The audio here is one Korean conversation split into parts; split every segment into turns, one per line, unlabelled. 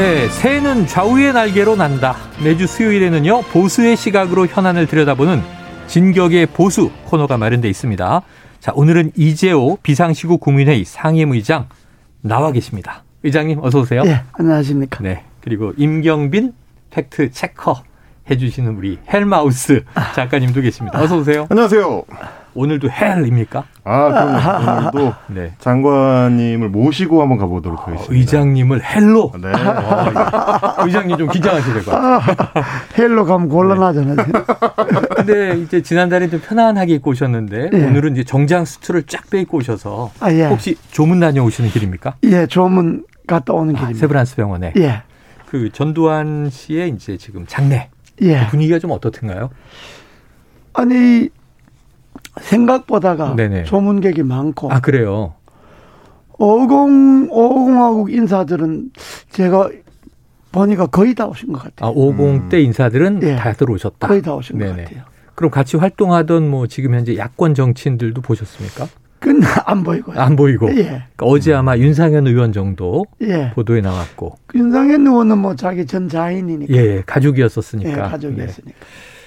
네, 새는 좌우의 날개로 난다. 매주 수요일에는요, 보수의 시각으로 현안을 들여다보는 진격의 보수 코너가 마련돼 있습니다. 자, 오늘은 이재호 비상시국 국민회의 상임의장 나와 계십니다. 의장님, 어서오세요.
네, 안녕하십니까.
네. 그리고 임경빈 fact checker 해주시는 우리 헬마우스 작가님도 계십니다. 어서오세요.
안녕하세요.
오늘도 hell입니까?
아, 그럼 오늘도
네.
장관님을 모시고 한번 가보도록
어,
하겠습니다.
의장님을 hell로.
네.
어, 의장님 좀 긴장하셔야 될 것 같아요.
hell로 가면 곤란하잖아요.
근데 이제 지난달에 좀 편안하게 입고 오셨는데
예.
오늘은 이제 정장 수트를 쫙 빼입고 오셔서
아, 예.
혹시 조문 다녀오시는 길입니까?
예, 조문 갔다 오는
아,
길입니다.
세브란스 병원에
예,
그 전두환 씨의 이제 지금 장례
예.
분위기가 좀 어떻든가요?
아니, 생각보다가
네네.
조문객이 많고,
아 그래요.
5공, 5공화국 인사들은 제가 보니까 거의 다 오신 것 같아요.
아 50대 인사들은
예.
다 들어오셨다.
거의 다 오신 것
네네.
같아요.
그럼 같이 활동하던 뭐 지금 현재 야권 정치인들도 보셨습니까?
그건 안 보이고요.
안 보이고.
예,
그러니까 어제 아마 윤상현 의원 정도
예.
보도에 나왔고,
윤상현 의원은 뭐 자기 전 자인이니까.
예, 예 가족이었었으니까.
예,
네.
가족이었으니까.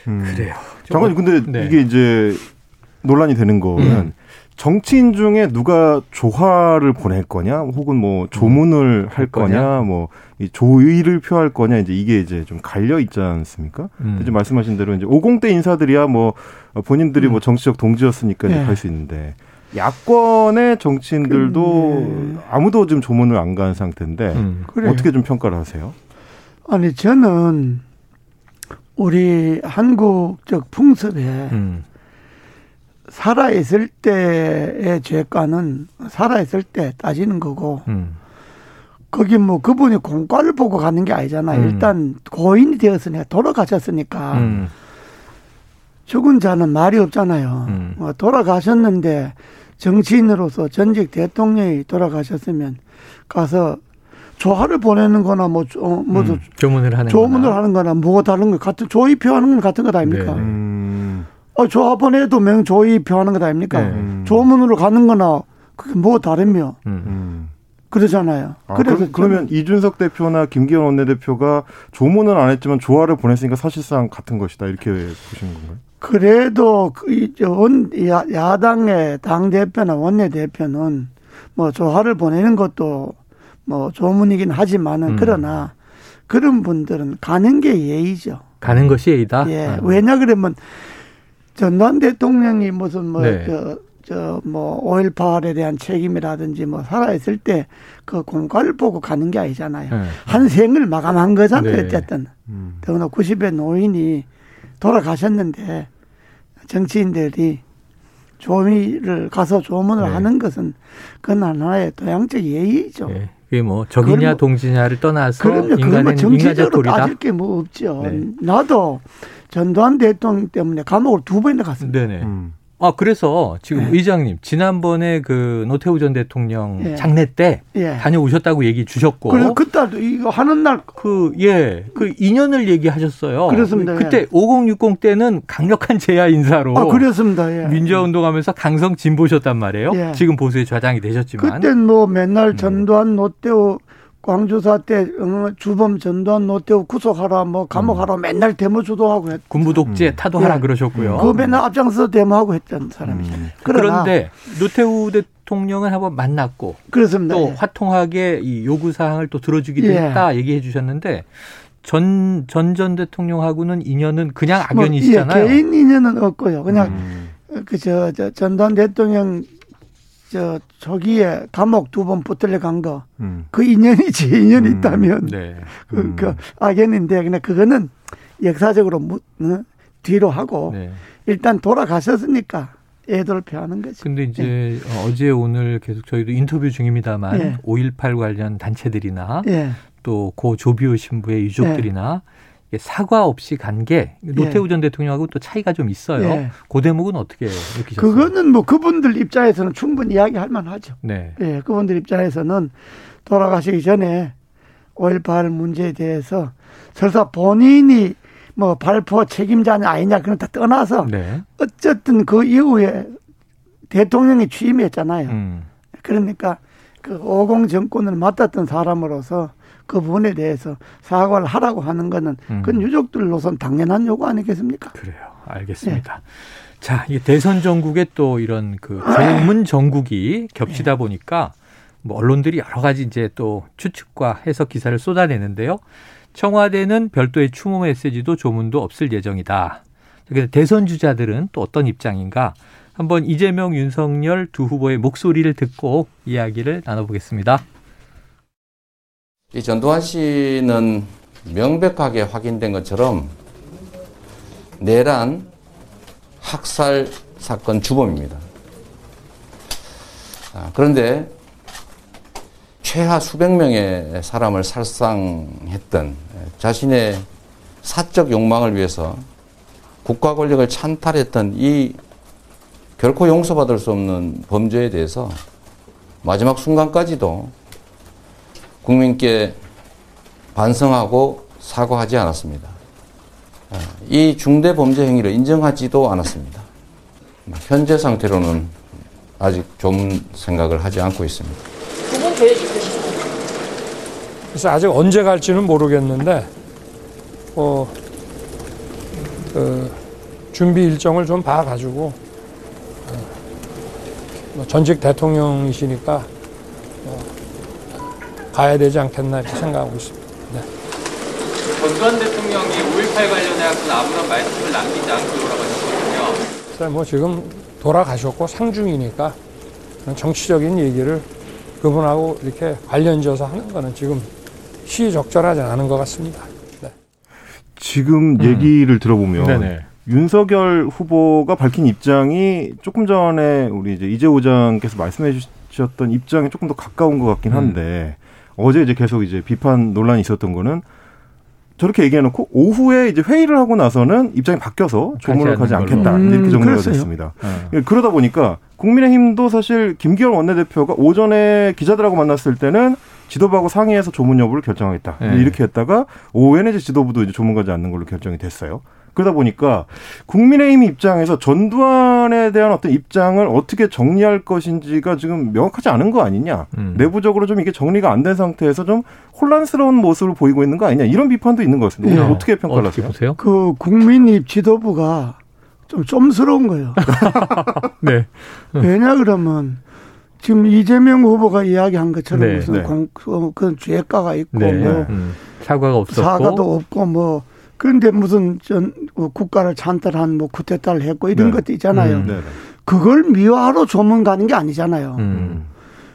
음.
그래요.
장관님, 근데
네.
이게 이제 논란이 되는 거는
음.
정치인 중에 누가 조화를 보낼 거냐, 혹은 뭐 조문을 할
거냐?
거냐, 뭐이 조의를 표할 거냐, 이제 이게 이제 좀 갈려 있지 않습니까?
음.
이제 말씀하신 대로 이제 50대 인사들이야 뭐 본인들이 뭐 정치적 동지였으니까 이제
예.
갈수 있는데 야권의 정치인들도
근데-
아무도 지금 조문을 안 간 상태인데
음.
어떻게 좀 평가를 하세요?
아니, 저는 우리 한국적 풍습에
음.
살아있을 때의 죄과는 살아있을 때 따지는 거고,
음.
거기 뭐 그분이 공과를 보고 가는 게 아니잖아요.
음.
일단 고인이 되었으니까 돌아가셨으니까
음.
죽은 자는 말이 없잖아요.
음.
어, 돌아가셨는데 정치인으로서 전직 대통령이 돌아가셨으면 가서 조화를 보내는 거나 뭐, 어, 뭐
음. 조문을 하는
조문을
거나.
하는 거나 뭐가 다른 거 같은 조의 표 하는 건 같은 것 아닙니까?
네.
음.
어, 조화 보내도 명 조의 표하는 것 아닙니까?
네.
음.
조문으로 가는 거나 그게 뭐 다르며
음.
음.
그러잖아요.
아,
그래서
그럼, 그러 면 이준석 대표나 김기현 원내대표가 조문은 안 했지만 조화를 보냈으니까 사실상 같은 것이다 이렇게 보시는 건가요?
그래도 그, 이, 저, 원, 야, 야당의 당 대표나 원내 대표는 뭐 조화를 보내는 것도 뭐 조문이긴 하지만은
음.
그러나 그런 분들은 가는 게 예의죠.
가는 것이 예의다.
예.
아.
왜냐 그러면 전두환 대통령이 무슨 뭐,
네.
저, 저, 뭐, 5.18에 대한 책임이라든지 뭐, 살아있을 때 그 공과를 보고 가는 게 아니잖아요.
네.
한 생을 마감한 거잖아요,
네.
어쨌든.
음.
더구나 90의 노인이 돌아가셨는데 정치인들이 조미를 가서 조문을
네.
하는 것은 그건 하나의 도양적 예의죠.
예. 그게 뭐 적이냐
뭐-
동지냐를 떠나서
뭐
인간은 인간적
정치적으로
도리다.
따질 게 뭐 없죠.
네.
나도 전두환 대통령 때문에 감옥을 두 번이나 갔습니다.
네네.
음.
아 그래서 지금
네.
의장님 지난번에 그 노태우 전 대통령
예.
장례 때
예.
다녀오셨다고 얘기 주셨고
그래서 그때도 이거 하는 날
그, 예, 그 인연을 얘기하셨어요.
그렇습니다.
그때 5060 때는 강력한 제야 인사로.
아, 그랬습니다. 예.
민주화운동하면서 강성 진보셨단 말이에요.
예.
지금 보수의 좌장이 되셨지만.
그때 뭐 맨날
음.
전두환 노태우 광주사 때 어, 주범 전두환 노태우 구속하라 뭐 감옥하라 맨날 데모 주도하고 했.
군부 독재
음.
타도하라
예.
그러셨고요.
그 맨날 앞장서 데모하고 했던 사람이죠.
음.
그러나
그런데 노태우 대통령을 한번 만났고
그렇습니다.
또
예.
화통하게 이 요구 사항을 또 들어주기도
예.
했다 얘기해 주셨는데 전 전 전 대통령하고는 인연은 그냥
뭐,
악연이시잖아요.
예, 개인 인연은 없고요. 그냥
음.
그저저 전두환 대통령 저 초기에 감옥 두 번 붙들려 간거그
음.
인연이지 인연이
음,
있다면
네.
그, 그 악연인데 그냥 그거는 역사적으로 무, 어? 뒤로 하고
네.
일단 돌아가셨으니까 애도를 표하는 거지.
근데 이제 어제 오늘 계속 저희도 인터뷰 중입니다만
예.
5.18 관련 단체들이나
예.
또고 조비오 신부의 유족들이나 이게 사과 없이 간 게 노태우 전 대통령하고 또 차이가 좀 있어요.
예.
그 대목은 어떻게 느끼셨어요?
그거는 뭐 그분들 입장에서는 충분히 이야기할 만하죠.
네.
예, 그분들 입장에서는 돌아가시기 전에 5.18 문제에 대해서 설사 본인이 뭐 발포 책임자냐 아니냐 그런 다 떠나서
네.
어쨌든 그 이후에 대통령이 취임했잖아요.
음.
그러니까 그 오공 정권을 맡았던 사람으로서 그 부분에 대해서 사과를 하라고 하는 거는 그건
음.
유족들로선 당연한 요구 아니겠습니까?
그래요. 알겠습니다. 자, 이 대선 전국에 또 이런 그 조문 전국이 겹치다 보니까 뭐 언론들이 여러 가지 이제 또 추측과 해석 기사를 쏟아내는데요. 청와대는 별도의 추모 메시지도 조문도 없을 예정이다. 대선 주자들은 또 어떤 입장인가? 한번 이재명, 윤석열 두 후보의 목소리를 듣고 이야기를 나눠보겠습니다.
이 전두환 씨는 명백하게 확인된 것처럼 내란 학살 사건 주범입니다. 아, 그런데 최하 수백 명의 사람을 살상했던 자신의 사적 욕망을 위해서 국가 권력을 찬탈했던 이 결코 용서받을 수 없는 범죄에 대해서 마지막 순간까지도 국민께 반성하고 사과하지 않았습니다. 아, 이 중대 범죄 행위를 인정하지도 않았습니다. 현재 상태로는 아직 좀 생각을 하지 않고 있습니다.
두분 계획 있으신가요?
그래서 아직 언제 갈지는 모르겠는데, 어, 그 준비 일정을 좀 봐가지고, 어, 뭐 전직 대통령이시니까, 어, 가야 되지 않겠나 이렇게 생각하고 있습니다. 네.
전두환 대통령이 5.18 관련해서 아무런 말씀을 남기지 않고 돌아가셨거든요.
뭐 지금 돌아가셨고 상중이니까 정치적인 얘기를 그분하고 이렇게 관련지어서 하는 거는 지금 시적절하지 않은 것 같습니다. 네.
지금
음.
얘기를 들어보면
네네.
윤석열 후보가 밝힌 입장이 조금 전에 우리 이제 이재호 장께서 말씀해 주셨던 입장에 조금 더 가까운 것 같긴 한데 어제 이제 계속 이제 비판 논란이 있었던 거는 저렇게 얘기해놓고 오후에 이제 회의를 하고 나서는 입장이 바뀌어서 조문을
가지
않겠다
걸로.
이렇게
음,
정리가
그랬어요.
됐습니다.
어.
예, 그러다 보니까 국민의힘도 사실 김기현 원내대표가 오전에 기자들하고 만났을 때는 지도부하고 상의해서 조문 여부를 결정하겠다
네.
이렇게 했다가 오후에는 이제 지도부도 이제 조문 가지 않는 걸로 결정이 됐어요. 그러다 보니까 국민의힘 입장에서 전두환에 대한 어떤 입장을 어떻게 정리할 것인지가 지금 명확하지 않은 거 아니냐.
음.
내부적으로 좀 이게 정리가 안 된 상태에서 좀 혼란스러운 모습을 보이고 있는 거 아니냐. 이런 비판도 있는 것 같습니다.
네.
어떻게 평가를
어떻게
하세요?
보세요?
그 국민입 지도부가 좀 좀스러운 거예요.
네.
왜냐 그러면 지금 이재명 후보가 이야기한 것처럼
네,
무슨
네.
공, 어, 그런 죄가가 있고
네.
뭐
음. 사과가 없었고.
사과도 없고 뭐 그런데 무슨 전 어, 국가를 찬탈한 뭐 쿠데타를 했고 이런
네.
것도 있잖아요.
음.
그걸 미화하러 조문 가는 게 아니잖아요.
음.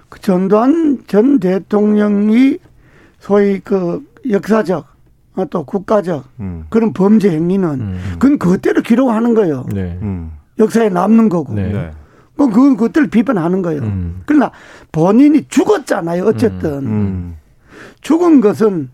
그 전두환 전 대통령이 소위 그 역사적 어, 또 국가적
음.
그런 범죄 행위는
음.
그건 그때로 기록하는 거예요.
네.
음.
역사에 남는 거고.
네.
네.
뭐 그건 그때를 비판하는 거예요.
음.
그러나 본인이 죽었잖아요. 어쨌든
음.
죽은 것은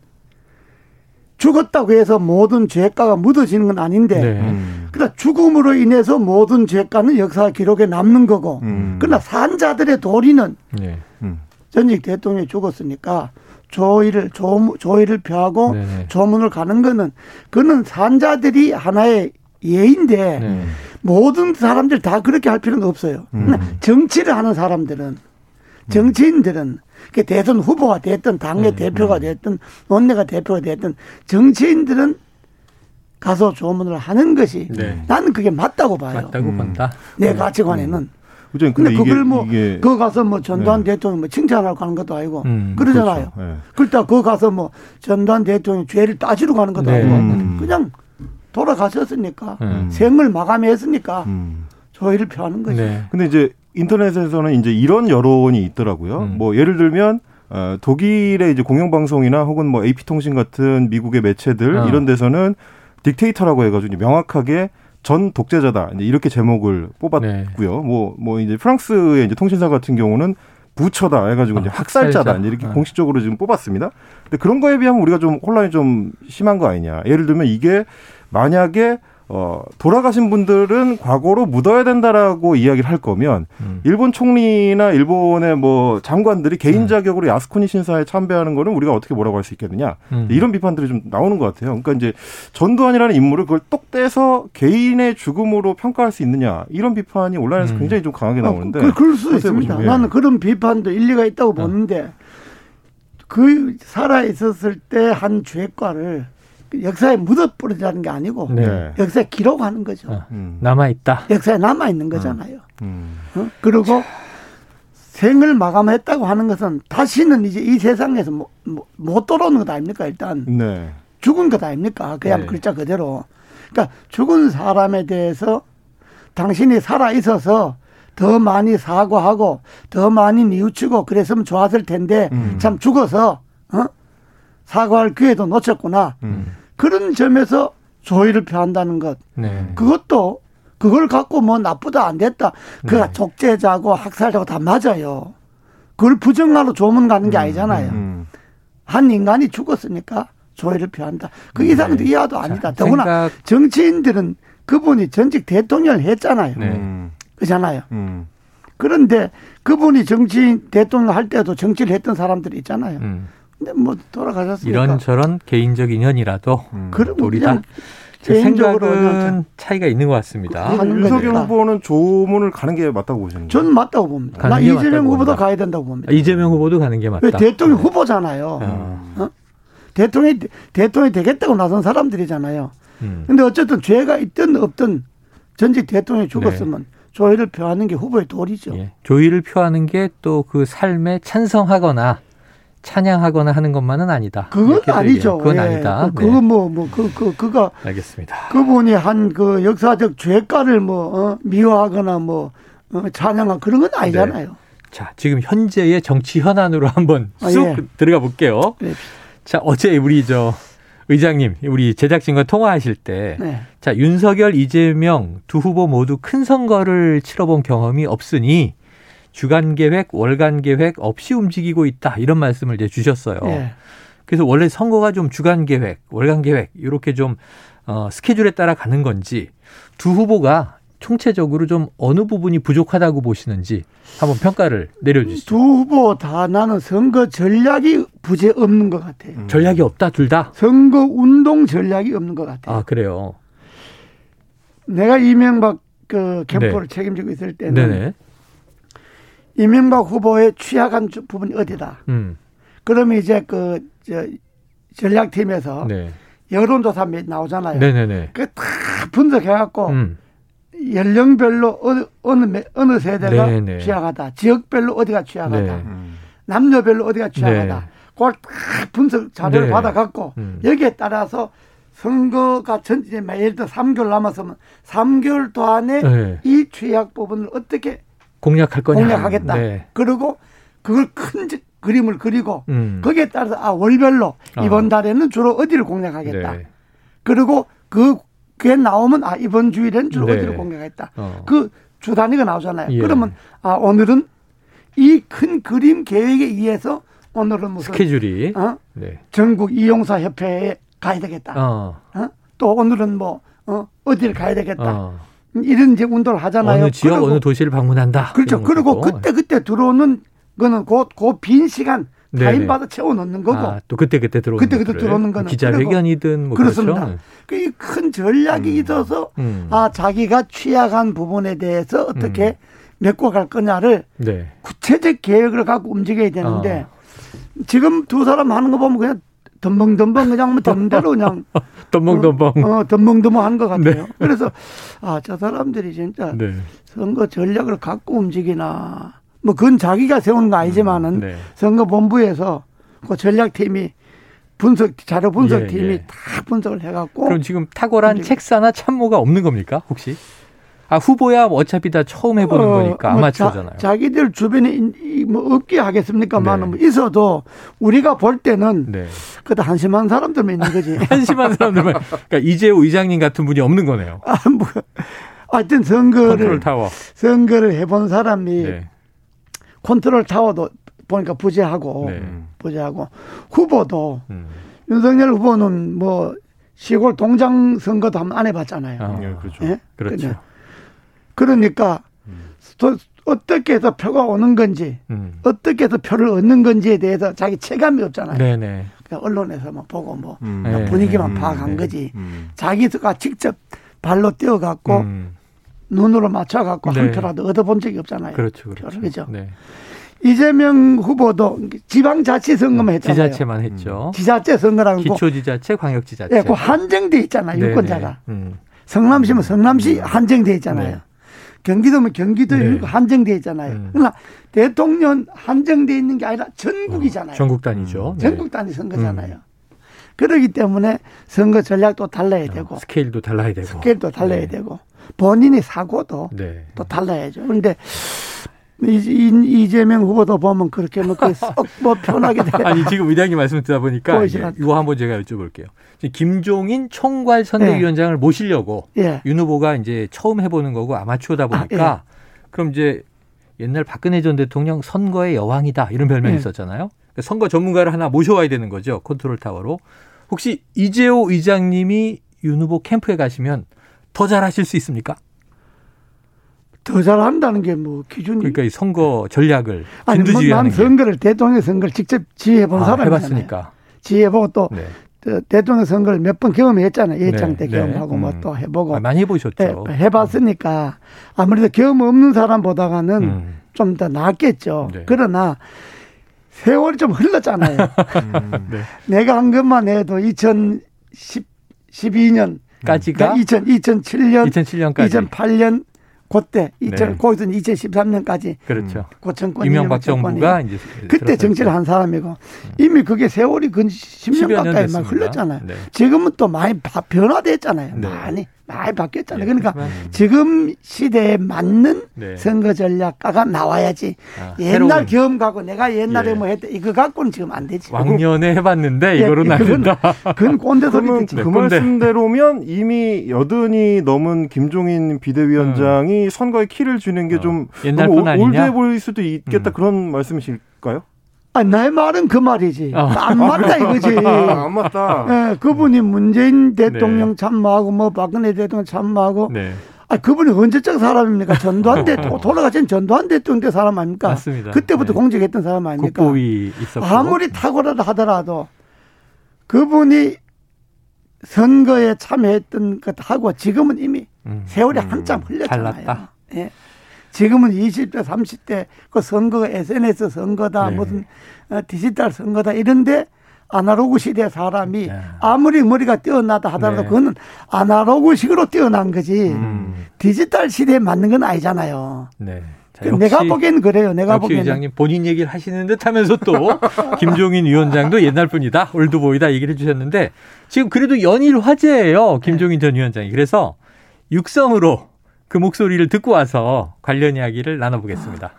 죽었다고 해서 모든 죄가가 묻어지는 건 아닌데
네.
음.
그러나 죽음으로 인해서 모든 죄가는 역사 기록에 남는 거고
음.
그러나 산자들의 도리는
네.
음.
전직 대통령이 죽었으니까 조의를 조, 조의를 표하고
네네.
조문을 가는 거는 그는 산자들이 하나의 예인데
네.
모든 사람들 다 그렇게 할 필요는 없어요.
음.
정치를 하는 사람들은 정치인들은 그 대선 후보가 됐든 당의
음,
대표가 됐든 원내가 대표가 됐든 정치인들은 가서 조문을 하는 것이
네.
나는 그게 맞다고 봐요.
맞다고
음.
본다.
내 가치관에는.
그죠?
근데,
근데,
그걸
이게,
뭐
이게
그거 가서 뭐 전두환
네.
대통령 뭐 칭찬하고 가는 것도 아니고
음,
그러잖아요.
그렇죠. 네.
그렇다 그거 가서 뭐 전두환 대통령 죄를 따지러 가는 것도
네.
아니고
음.
그냥 돌아가셨으니까
음.
생을 마감했으니까
음.
조의를 표하는 거죠.
네.
근데 이제 인터넷에서는 이제 이런 여론이 있더라고요.
음.
뭐 예를 들면 어, 독일의 이제 공영방송이나 혹은 뭐 AP통신 같은 미국의 매체들
어.
이런 데서는 딕테이터라고 해가지고 명확하게 전 독재자다. 이제 이렇게 제목을 뽑았고요. 뭐, 뭐 이제 프랑스의 이제 통신사 같은 경우는 부처다 해가지고
아,
이제 학살자다
학살자.
이제 이렇게
아.
공식적으로 지금 뽑았습니다. 근데 그런 거에 비하면 우리가 좀 혼란이 좀 심한 거 아니냐. 예를 들면 이게 만약에 어 돌아가신 분들은 과거로 묻어야 된다라고 이야기를 할 거면
음.
일본 총리나 일본의 뭐 장관들이 개인
음.
자격으로 야스쿠니 신사에 참배하는 거는 우리가 어떻게 뭐라고 할 수 있겠느냐
음.
이런 비판들이 좀 나오는 것 같아요. 그러니까 이제 전두환이라는 인물을 그걸 똑 떼서 개인의 죽음으로 평가할 수 있느냐 이런 비판이 온라인에서
음.
굉장히 좀 강하게 나오는데
그, 그럴 수
어떻게
있습니다.
보시면, 예.
나는 그런 비판도 일리가 있다고 보는데 그 살아 있었을 때 한 죄과를 그 역사에 묻어버리자는 게 아니고
네.
역사에 기록하는 거죠.
아.
음,
남아 있다.
역사에 남아 있는 거잖아요.
음,
어? 그리고 생을 마감했다고 하는 것은 다시는 이제 이 세상에서 못, 못- 못 돌아오는 것 아닙니까? 일단
네.
죽은 것 아닙니까? 그냥
네.
글자 그대로. 그러니까 죽은 사람에 대해서 당신이 살아 있어서 더 많이 사과하고 더 많이 뉘우치고 그랬으면 좋았을 텐데
음.
참 죽어서 어? 사과할 기회도 놓쳤구나.
음.
그런 점에서 조의를 표한다는 것.
네.
그것도 그걸 갖고 뭐 나쁘다 안 됐다. 그가
네.
적재자고 학살자고 다 맞아요. 그걸 부정하러 조문 가는 게 아니잖아요.
음.
한 인간이 죽었으니까 조의를 표한다. 그 이상은 이하도 아니다.
자,
더구나
생각-
정치인들은 그분이 전직 대통령을 했잖아요.
네.
음.
그잖아요.
음.
그런데 그분이 정치인 대통령 할 때도 정치를 했던 사람들이 있잖아요.
음.
근데 뭐 돌아가셨으니까.
이런저런 개인적 인연이라도
음.
그냥
제
개인적으로
생각은 차이가 있는 것 같습니다.
윤석열. 후보는 조문을 가는 게 맞다고 보시는 거예요?
저는 맞다고 봅니다.
나게
이재명 후보도
봅니다.
가야 된다고 봅니다.
아, 이재명 후보도 가는 게 맞다.
왜 대통령 후보잖아요.
어.
대통령이 대통령이 되겠다고 나선 사람들이잖아요.
음.
근데 어쨌든 죄가 있든 없든 전직 대통령이 죽었으면 조의를 표하는 게 후보의 도리죠.
네. 예. 조의를 표하는 게 또 그 삶에 찬성하거나 찬양하거나 하는 것만은 아니다.
그건 아니죠.
그건
예.
아니다.
그,
네.
그거 뭐, 뭐, 그, 그, 그가,
알겠습니다.
그분이 한 그 역사적 죄가를 뭐, 어, 미워하거나 뭐, 어, 찬양하고 그런 건 아니잖아요.
자, 지금 현재의 정치 현안으로 한번
아,
쑥
예.
들어가 볼게요.
네.
자, 어제 우리 저 의장님, 우리 제작진과 통화하실 때,
네.
자, 윤석열, 이재명 두 후보 모두 큰 선거를 치러본 경험이 없으니 주간 계획, 월간 계획 없이 움직이고 있다. 이런 말씀을 이제 주셨어요.
예.
그래서 원래 선거가 좀 주간 계획, 월간 계획 이렇게 좀 어, 스케줄에 따라 가는 건지 두 후보가 총체적으로 좀 어느 부분이 부족하다고 보시는지 한번 평가를 내려주시죠.
두 후보 다 나는 선거 전략이 부재 없는 것 같아요.
전략이 없다 둘 다.
선거 운동 전략이 없는 것 같아요.
아 그래요.
내가 이명박 그 캠프를 책임지고 있을 때는
네. 네네.
이명박 후보의 취약한 주- 부분이 어디다.
음.
그러면 이제 그, 저, 전략팀에서
네.
여론조사 몇 나오잖아요.
네네네.
그다 분석해갖고
음.
연령별로 어느, 어느, 매- 어느 세대가
네네.
취약하다. 지역별로 어디가 취약하다.
네.
음.
남녀별로 어디가 취약하다.
네.
그걸 다 분석 자료를
네.
받아갖고
음.
여기에 따라서 선거가 전, 예를 들어 3개월 남았으면 3개월 동안에
네.
이 취약 부분을 어떻게
공략할 거냐.
공략하겠다.
네.
그리고 그걸 큰 지- 그림을 그리고
음.
거기에 따라서 아 월별로
아.
이번 달에는 주로 어디를 공략하겠다.
네.
그리고 그 그게 나오면 아 이번 주일에는 주로
네.
어디를 공략했다.
어.
그주 단위가 나오잖아요.
예.
그러면 아 오늘은 이 큰 그림 계획에 의해서 오늘은 무슨
스케줄이.
어?
네.
전국 이용사 협회에 가야 되겠다. 어?
어.
또 오늘은 뭐 어? 어디를 가야 되겠다.
어.
이런 이제 운동을 하잖아요.
어느 지역
그리고
어느 도시를 방문한다.
그렇죠. 그리고. 그때 그때 들어오는 거는 곧그빈 시간. 타임 받아 채워 넣는 거고.
아, 또 그때 그때 들어오는
그때 그때. 들어오는 거는
기자회견이든 뭐
그렇습니다.
그렇죠.
그큰 전략이 있어서
음.
아 자기가 취약한 부분에 대해서 어떻게
음.
메꿔갈 거냐를
네.
구체적 계획을 갖고 움직여야 되는데
어.
지금 두 사람 하는 거 보면 그냥 덤벙덤벙 그냥 뭐 되는 대로 그냥
덤벙덤벙.
어, 어 덤벙덤벙 한 것 같아요.
네.
그래서 아 저 사람들이 진짜
네.
선거 전략을 갖고 움직이나 뭐 그건 자기가 세우는 거 아니지만은
네.
선거 본부에서 그 전략팀이 분석 자료 분석팀이
예, 예.
다 분석을 해갖고
그럼 지금 탁월한
움직이-
책사나 참모가 없는 겁니까? 혹시? 아 후보야 어차피 다 처음 해보는 거니까
뭐
아마추어잖아요.
자, 자기들 주변에 인- 뭐 없게 하겠습니까만
네.
뭐 있어도 우리가 볼 때는
네.
그다 한심한 사람들만 있는 거지.
한심한 사람들만 그러니까 이재호 의장님 같은 분이 없는 거네요.
아, 뭐 하여튼 선거를. 선거를 해본 사람이
네.
컨트롤 타워도 보니까 부재하고
네.
부재하고 후보도
음.
윤석열 후보는 뭐 시골 동장 선거도 한번 안 해봤잖아요.
아,
예, 그렇죠.
예?
그렇죠.
그러니까 또 어떻게 해서 표가 오는 건지
음.
어떻게 해서 표를 얻는 건지에 대해서 자기 체감이 없잖아요.
네네.
그러니까 언론에서만 보고 뭐
음.
네.
분위기만
음,
파악한
네.
거지.
음.
자기가 직접 발로 뛰어갖고
음.
눈으로 맞춰갖고
네.
한 표라도 얻어본 적이 없잖아요.
그렇죠, 그렇죠.
그죠?
네.
이재명 후보도 지방자치 선거만 했잖아요.
지자체만 했죠.
지자체 선거라고 고
기초지자체, 광역지자체.
예, 그 한정돼 있잖아요.
네네.
유권자가.
음.
성남시면 성남시 한정돼 있잖아요.
네.
경기도면 경기도
네.
한정돼 있잖아요.
음.
그러나 대통령 한정돼 있는 게 아니라 전국이잖아요.
전국 단위죠. 네.
전국 단위 선거잖아요. 그렇기 때문에 선거 전략도 달라야 되고
스케일도 달라야 되고.
스케일도 달라야
네.
되고 본인의 사고도
네.
또 달라야죠. 그런데 이- 이재명 후보도 보면 그렇게 뭐 썩 뭐 편하게 돼.
아니 지금 의장님 말씀 듣다 보니까
않-
이거 한번 제가 여쭤볼게요. 김종인 총괄 선대위원장을 모시려고
예.
윤 후보가 이제 처음 해보는 거고 아마추어다 보니까 그럼 이제 옛날 박근혜 전 대통령 선거의 여왕이다 이런 별명이
예.
있었잖아요. 그러니까 선거 전문가를 하나 모셔와야 되는 거죠. 컨트롤 타워로. 혹시 이재호 의장님이 윤 후보 캠프에 가시면 더 잘하실 수 있습니까?
더 잘한다는 게 뭐 기준이
그러니까 이 선거 전략을
아니 뭐,
진두지휘하는 난게
선거를 대통령 선거를 직접 지휘해 본
아,
사람이잖아요.
해봤으니까.
지휘해보고 또
네.
그 대통령 선거를 몇 번 경험했잖아요. 예창 때
네, 네.
경험하고 뭐
음.
또 해보고
아, 많이 해보셨죠.
해, 봤으니까 아무래도 경험 없는 사람보다가는
음.
좀더 낫겠죠.
네.
그러나 세월이 좀 흘렀잖아요.
네.
내가 한 것만 해도 2012년
까지가
2000, 2007년,
2007년까지
2008년 그때 2000,
네.
거기서 2013년까지
그렇죠.
고청권
이명박 정부가 이제
그때. 정치를 한 사람이고 이미 그게 세월이 근 10년
10여 년
가까이 막. 흘렀잖아요.
네.
지금은 또 많이 바- 변화됐잖아요.
네.
많이 많이 바뀌었잖아요.
네,
그러니까
하지만-
지금 시대에 맞는
네.
선거 전략가가 나와야지.
아,
옛날
새로운
경험 갖고 내가 옛날에
예.
뭐 했다 이거 갖고는 지금 안 되지.
왕년에 해봤는데
예,
이거로는 안
그건-
된다.
그건 꼰대 소리
그러면
듣지.
네,
그
꼰대.
말씀대로면 이미 여든이 넘은 김종인 비대위원장이 선거에 키를 주는 게
어,
좀
옛날?
올드해 보일 수도 있겠다
음.
그런 말씀이실까요?
아, 나의 말은 그 말이지.
어.
안 맞다 이거지.
아, 안 맞다.
예, 그분이 문재인 대통령
네.
참모하고 뭐 박근혜 대통령 참모하고
네,
아 그분이 언제적 사람입니까? 전두환 대통령 돌아가신 전두환 대통령 때 사람 아닙니까?
맞습니다.
그때부터
네.
공직했던 사람 아닙니까?
국보위 있었고
아무리 탁월하다 하더라도 그분이 선거에 참여했던 것하고 지금은 이미
음,
세월이
음,
한참 흘렸잖아요.
달랐다.
예. 지금은 20대, 30대 그 선거가 SNS 선거다
네.
무슨 어, 디지털 선거다 이런데 아날로그 시대 사람이
야.
아무리 머리가 뛰어나다 하더라도
네.
그거는 아날로그식으로 뛰어난 거지
음,
디지털 시대에 맞는 건 아니잖아요.
네. 자,
그 내가 보기엔 그래요. 내가
역시
보기에는.
의장님 본인 얘기를 하시는 듯 하면서 또 김종인 위원장도 옛날 분이다, 올드보이다 얘기를 해주셨는데 지금 그래도 연일 화제예요. 김종인 전 위원장이. 그래서 육성으로 그 목소리를 듣고 와서 관련 이야기를 나눠보겠습니다.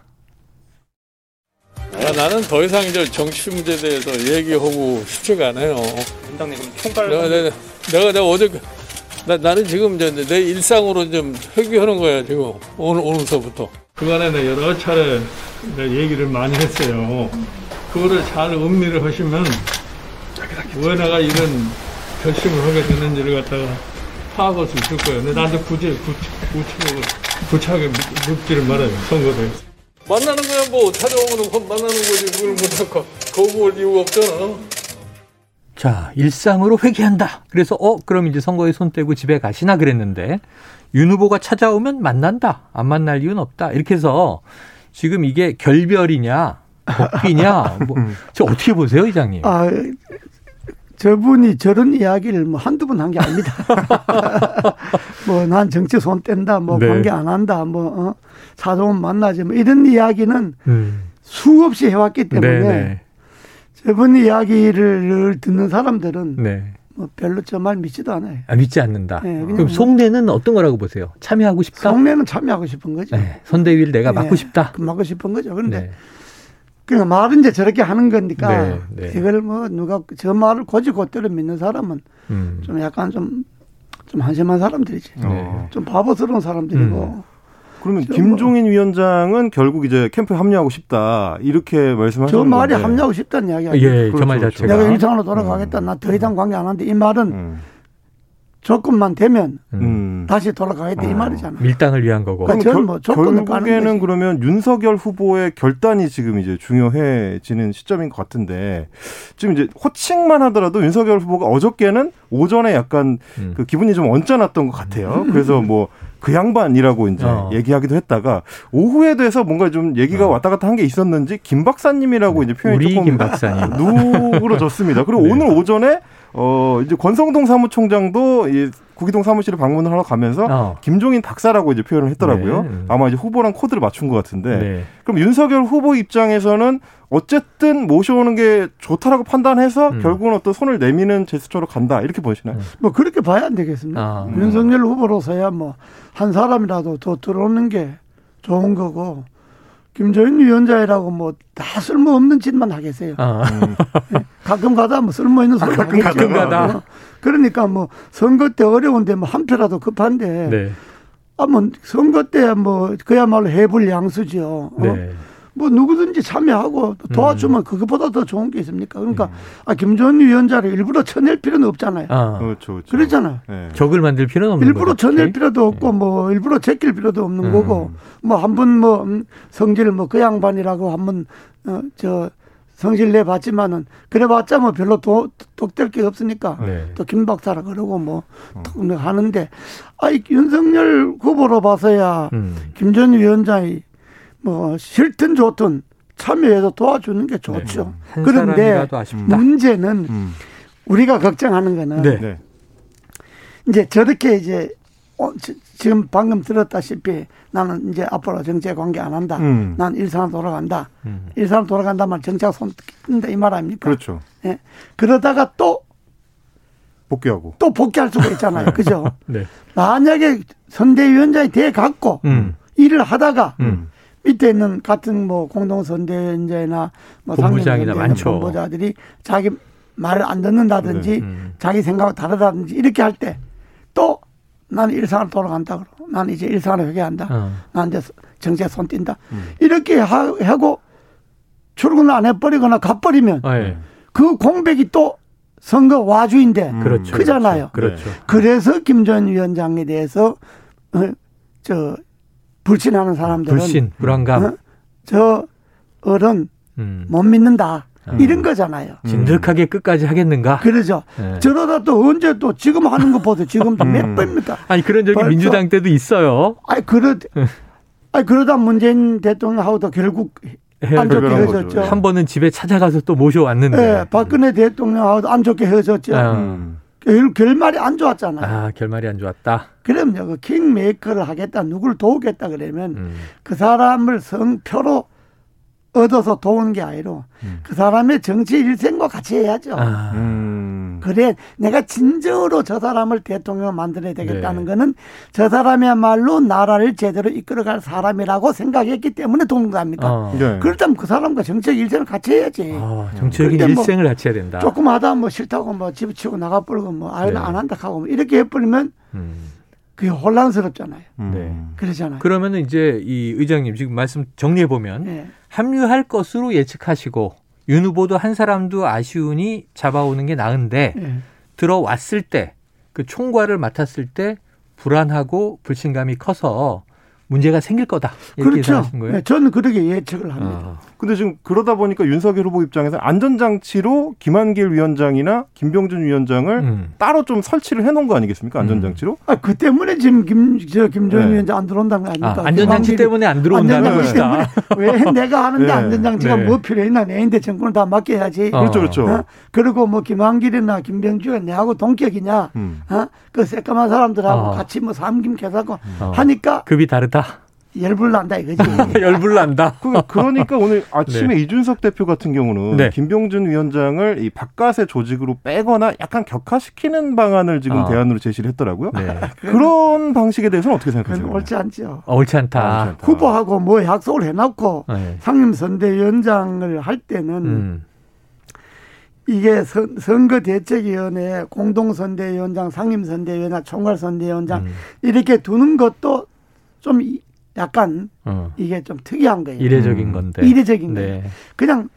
아, 나는 더 이상 이제 정치 문제에 대해서 얘기하고 싶지가 않아요.
원장님 총괄
내가, 내가, 내가, 내가 어제, 그- 나, 나는 지금 이제 내 일상으로 좀 회귀하는 거야, 지금. 오늘, 오늘서부터. 그간에 내가 여러 차례 얘기를 많이 했어요. 그거를 잘 음미를 하시면 왜 내가 이런 결심을 하게 됐는지를 갖다가 파악할 수 있을 거예요. 근데 나한테 굳이, 굳이, 구차하게 묻지를 말아요, 선거에. 만나는 거야, 뭐. 찾아오면 만나는 거지. 그걸 못하고 거부할 이유가 없잖아.
자, 일상으로 회귀한다. 그래서 어, 그럼 이제 선거에 손 떼고 집에 가시나 그랬는데 윤 후보가 찾아오면 만난다. 안 만날 이유는 없다. 이렇게 해서 지금 이게 결별이냐, 복귀냐, 뭐, 저 어떻게 보세요, 이장님?
아, 저분이 저런 이야기를 뭐 한두 번 한 게 아닙니다. 뭐 난 정치 손 뗀다, 뭐
네.
관계 안 한다, 뭐 어? 사정은 만나지, 뭐 이런 이야기는
음.
수없이 해왔기 때문에
네, 네.
저분 이야기를 듣는 사람들은
네.
뭐 별로 저 말 믿지도 않아요.
아, 믿지 않는다.
네,
그럼
뭐-
속내는 어떤 거라고 보세요? 참여하고 싶다.
성내는 참여하고 싶은 거죠.
네, 선대위를 내가
네,
맡고 싶다.
그 맡고 싶은 거죠. 그런데
네.
그러니까 말은 이제 저렇게 하는 거니까
네, 네.
이걸 뭐 누가 저 말을 고지고대로 믿는 사람은
음.
좀 약간 좀, 좀 한심한 사람들이지.
어.
좀 바보스러운 사람들이고.
음.
그러면
저
김종인 위원장은 결국 이제 캠프에 합류하고 싶다 이렇게 말씀하셨는
저 말이
건데.
합류하고 싶다는 이야기야.
예, 저
그렇죠,
말
그렇죠.
자체가.
내가 일상으로 돌아가겠다. 나더 이상 관계 안 하는데 이 말은
음.
조건만 되면
음.
음.
다시 돌아가겠다 이
어.
말이잖아.
밀당을 위한 거고.
그러니까 저는 뭐 조건을 까는
결국에는. 그러면 윤석열 후보의 결단이 지금 이제 중요해지는 시점인 것 같은데 지금 이제 호칭만 하더라도 윤석열 후보가 어저께는 오전에 약간
음.
그 기분이 좀 언짢았던 것 같아요. 그래서 뭐 그 양반이라고 이제
어.
얘기하기도 했다가 오후에 돼서 뭔가 좀 얘기가 왔다 갔다 한 게 있었는지 김 박사님이라고 이제 표현이
우리
조금
김 박사님.
누그러졌습니다. 그리고
네.
오늘 오전에 어 이제 권성동 사무총장도 이 구기동 사무실에 방문을 하러 가면서
어.
김종인 박사라고 이제 표현을 했더라고요.
네.
아마 이제 후보랑 코드를 맞춘 것 같은데.
네.
그럼 윤석열 후보 입장에서는 어쨌든 모셔오는 게 좋다라고 판단해서
음.
결국은 어떤 손을 내미는 제스처로 간다 이렇게 보시나요?
뭐 그렇게 봐야 안 되겠습니까?
아.
윤석열 후보로서야 뭐 한 사람이라도 더 들어오는 게 좋은 거고 김정인 위원장이라고 뭐 다 쓸모없는 짓만 하겠어요.
아.
가끔 가다 뭐 쓸모있는 소리 하겠죠.
가끔 가다.
어. 그러니까 뭐 선거 때 어려운데 뭐 한 표라도 급한데
네.
아 뭐 선거 때 뭐 그야말로 해불 양수죠. 어?
네.
뭐 누구든지 참여하고 도와주면 그것보다 더 좋은 게 있습니까? 그러니까 아 김정은 위원장을 일부러 쳐낼 필요는 없잖아요.
아.
그렇죠, 그렇죠.
그러잖아요.
네.
적을 만들 필요는 없는
일부러
거죠.
쳐낼 필요도 없고 뭐 일부러 제낄 필요도 없는
음.
거고 뭐 한 번뭐 음, 성질 뭐 그 양반이라고 한번 어, 저 성질 내 봤지만은 그래 봤자 뭐 별로 도, 독될 게 없으니까
네.
또김 박사라 그러고 뭐또 하는데 아이 윤석열 후보로 봐서야
음.
김전 위원장이 뭐 싫든 좋든 참여해서 도와주는 게 좋죠.
한
그런데
사람이라도 아쉽다.
문제는
음.
우리가 걱정하는 거는
네.
네.
이제 저렇게 이제 어, 지- 지금 방금 들었다시피 나는 이제 앞으로 정치에 관계 안 한다.
음.
난 일산으로 돌아간다.
음.
일산으로 돌아간다만 정치학 손 낀다 이 말 아닙니까?
그렇죠.
예. 그러다가 또,
복귀하고.
또 복귀할 수가 있잖아요. 그죠?
네.
만약에 선대위원장이 돼 갖고
음.
일을 하다가
음.
밑에 있는 같은 뭐 공동 선대위원장이나 뭐 상임위원장이나
많죠.
본부자들이 자기 말을 안 듣는다든지
네. 음.
자기 생각과 다르다든지 이렇게 할 때 또 나는 일상으로 돌아간다 그러고 나는 이제 일상으로 회개한다.
어.
난 이제 정치에 손 띈다.
음.
이렇게 하, 하고 출근을 안 해버리거나 가버리면
아, 예.
그 공백이 또 선거 와주인데
그렇죠.
크잖아요.
그렇죠.
그래서 김 전 위원장에 대해서 어, 저 불신하는 사람들은
불신, 불안감.
어, 저 어른
음.
못 믿는다
음.
이런 거잖아요.
진득하게 끝까지 하겠는가?
그러죠.
네.
저러다 또 언제 또 지금 하는 거 보세요. 지금 몇
음.
번입니까?
아니 그런 적이
벌써-
민주당 때도 있어요.
아니 그러 아니 그러다 문재인 대통령하고도 결국 안 좋게. 헤어졌죠.
한 번은 집에 찾아가서 또 모셔왔는데.
예, 박근혜 대통령하고도 안 좋게 헤어졌죠.
아.
음.
결, 결말이 안 좋았잖아요.
아 결말이 안 좋았다.
그럼요. 그 킹메이커를 하겠다, 누굴 도우겠다 그러면
음.
그 사람을 성표로 얻어서 도우는 게 아니로
음.
그 사람의 정치 일생과 같이 해야죠.
아.
음.
그래 내가 진정으로 저 사람을 대통령 만들어야 되겠다는
네.
거는 저 사람이야말로 나라를 제대로 이끌어갈 사람이라고 생각했기 때문에 겁니다.
어.
네.
그렇다면 그 사람과 정책 일생을 같이 해야지.
아, 정치적인
뭐
일생을 같이 해야 된다.
조금 하다 뭐 싫다고 뭐 집치고 나가버리고 뭐 아유
네.
안 한다 하고 뭐 이렇게 해버리면
음.
그게 혼란스럽잖아요.
음.
네.
그러잖아요.
그러면은 이제 이 의장님 지금 말씀 정리해 보면
예.
합류할 것으로 예측하시고 윤 후보도 한 사람도 아쉬우니 잡아오는 게 나은데
예.
들어왔을 때 그 총괄을 맡았을 때 불안하고 불신감이 커서 문제가 생길 거다 이렇게
그렇죠.
예상하신 거예요.
네, 저는 그렇게 예측을 합니다.
아,
근데 지금 그러다 보니까 윤석열 후보 입장에서 안전장치로 김한길 위원장이나 김병준 위원장을
음.
따로 좀 설치를 해놓은 거 아니겠습니까? 안전장치로?
아, 그 때문에 지금 김, 저, 김정은
네.
위원장 안 들어온다는 거 아닙니까?
아, 안전장치
김한길이-
때문에 안 들어온다는.
때문에 왜 내가 하는데
네.
안전장치가
네.
뭐 필요했나? 내 인데 정권을 다 맡겨야지.
어.
그렇죠, 그렇죠.
어? 그리고 뭐 김한길이나 김병주가 내하고 동격이냐?
음.
어? 그 새까만 사람들하고
어.
같이 뭐 삼김 계사고
어.
하니까
급이 다르다.
열불 난다 이거지.
열불 난다.
그, 그러니까 오늘 아침에 이준석 대표 같은 경우는
네.
김병준 위원장을 이 바깥의 조직으로 빼거나 약간 격화시키는 방안을 지금
아.
대안으로 제시를 했더라고요.
네.
그런 방식에 대해서는 어떻게 생각하세요?
옳지 않죠.
어, 옳지 않다.
아, 옳지 않다.
후보하고 뭐 약속을 해놓고
네.
상임선대위원장을 할 때는
음.
이게 선, 선거대책위원회 공동선대위원장, 상임선대위원장, 총괄선대위원장
음.
이렇게 두는 것도 좀 이- 약간
어.
이게 좀 특이한 거예요.
이례적인 건데.
이례적인 거예요.
네.
그냥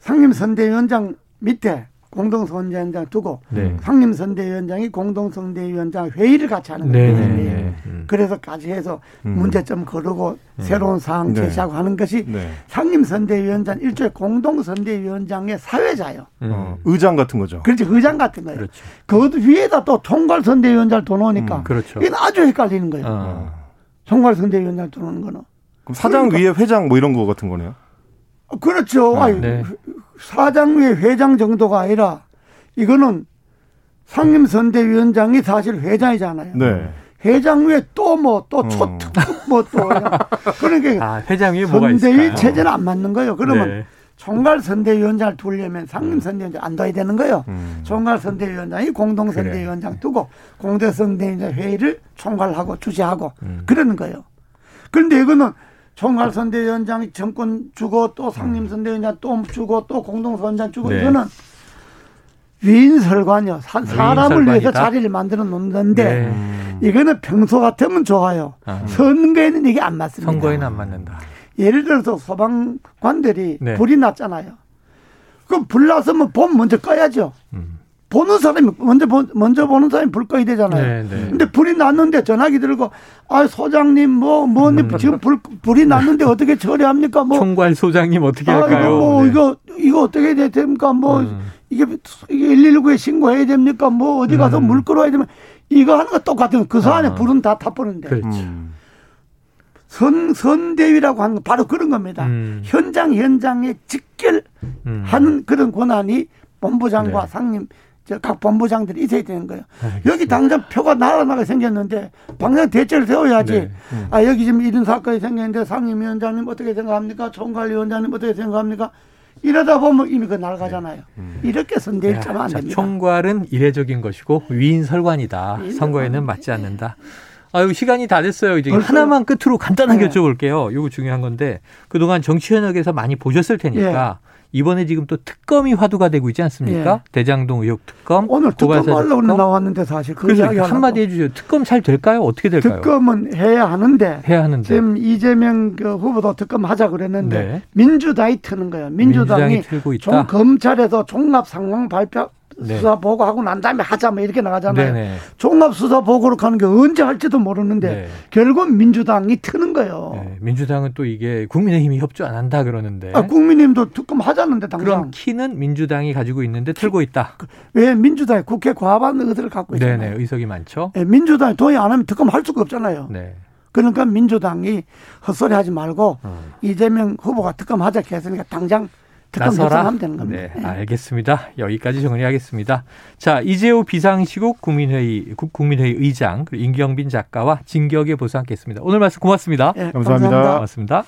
상임선대위원장 밑에 공동선대위원장 두고
네.
상임선대위원장이 공동선대위원장 회의를 같이 하는
네.
거예요.
네. 네. 음.
그래서 같이 해서
음.
문제점 거르고 새로운 사항
네.
제시하고 하는 것이
네.
상임선대위원장 일종의 공동선대위원장의 사회자예요.
음.
어, 의장 같은 거죠.
그렇지 의장 같은 거예요.
그렇죠.
그것도 위에다 또 총괄선대위원장을 더 놓으니까
음,
그렇죠.
이건 아주 헷갈리는 거예요.
어.
총괄선대위원장을 더 놓는 거는.
그럼 사장
그러니까.
위에 회장 뭐 이런 거 같은 거네요.
어, 그렇죠. 아니,
네.
사장 위에 회장 정도가 아니라 이거는 상임선대위원장이 사실 회장이잖아요.
네.
회장 위에 또 뭐또
어.
초특급 뭐또 그러니까
아, 회장 위에 뭐가
선대위
있을까요?
체제는 안 맞는 거예요. 그러면
네.
총괄 선대위원장을 두려면 상임 선대위원장 안 둬야 되는 거예요.
음.
총괄 선대위원장이 공동 선대위원장 두고 공동 선대위원장 회의를 총괄하고 주재하고
음.
그러는 거예요. 그런데 이거는 총괄 선대위원장이 정권 주고 또 상임 선대위원장 또 주고 또 공동 선대위원장 주고
네.
이거는 위인설관이요. 사, 사람을 위해서? 자리를 만들어 놓는데
네.
음.
이거는 평소 같으면 좋아요.
아.
선거에는 이게 안 맞습니다.
선거에는 안 맞는다.
예를 들어서 소방관들이
네.
불이 났잖아요. 그럼 불 났으면 봄 먼저 꺼야죠.
음.
보는 사람이 먼저 보, 먼저 보는 사람이 불 꺼야 되잖아요.
네, 네.
근데 불이 났는데 전화기 들고 아 소장님 뭐 뭐님 지금 불 불이 났는데 어떻게 처리합니까? 뭐
총괄 소장님 어떻게
아,
할까요?
이거 뭐
네.
이거 이거 어떻게 해야 됩니까? 뭐
음.
이게 이게 119에 신고해야 됩니까? 뭐 어디 가서
음.
물 끌어야 되면 이거 하는 거 똑같은 그 사안에
아.
불은 다 타버는데
그렇죠.
음.
선 선대위라고 하는 건 바로 그런 겁니다.
음.
현장 현장에 직결하는
음.
그런 권한이 본부장과
네.
상임 저 각 본부장들이 있어야 되는 거예요.
알겠습니다.
여기 당장 표가 날아나게 생겼는데 방향 대책을 세워야지.
네.
아 여기 지금 이런 사건이 생겼는데 상임위원장님 어떻게 생각합니까? 총괄위원장님 어떻게 생각합니까? 이러다 보면 이미 그 날가잖아요. 이렇게 선대를 짜면 안
자,
됩니다.
총괄은 이례적인 것이고 위인 설관이다. 선거에는 맞지 않는다. 아유 시간이 다 됐어요. 이제
벌써요?
하나만 끝으로 간단하게
네.
여쭤볼게요. 이거 중요한 건데 그동안 정치 현역에서 많이 보셨을 테니까 이번에 지금 또 특검이 화두가 되고 있지 않습니까? 대장동 의혹 특검,
오늘 특검
특검.
나왔는데 사실 그
그래서
이야기
한마디 해주세요. 특검 잘 될까요? 어떻게 될까요?
특검은 해야 하는데
해야 하는데.
지금 이재명 그 후보도 특검 하자 그랬는데
네.
민주당이 트는 거예요. 민주당이,
민주당이 틀고 있다.
종- 검찰에서 종합 상황 발표
네.
수사 보고 하고 난 다음에 하자 뭐 이렇게 나가잖아요.
네네.
종합 수사 보고로 가는 게 언제 할지도 모르는데
네.
결국 민주당이 트는 거예요.
네, 민주당은 또 이게 국민의힘이 협조 안 한다 그러는데.
아, 국민님도 특검 하자는데 당장
그럼 키는 민주당이 가지고 있는데 틀고 있다.
왜 민주당이 국회 과반 의석을 갖고 있잖아요.
네네 의석이 많죠.
예, 민주당이 동의 안 하면 특검 할 수가 없잖아요.
네.
그러니까 민주당이 헛소리 하지 말고
어.
이재명 후보가 특검 하자 했으니까 당장 특검
나서라.
결정하면 되는 겁니다.
네,
예.
알겠습니다. 여기까지 정리하겠습니다. 자, 이재호 비상시국 국민회의 국- 국민회의 의장 그리고 임경빈 작가와 진격의 보수 함께했습니다. 오늘 말씀 고맙습니다.
예,
감사합니다.
고맙습니다.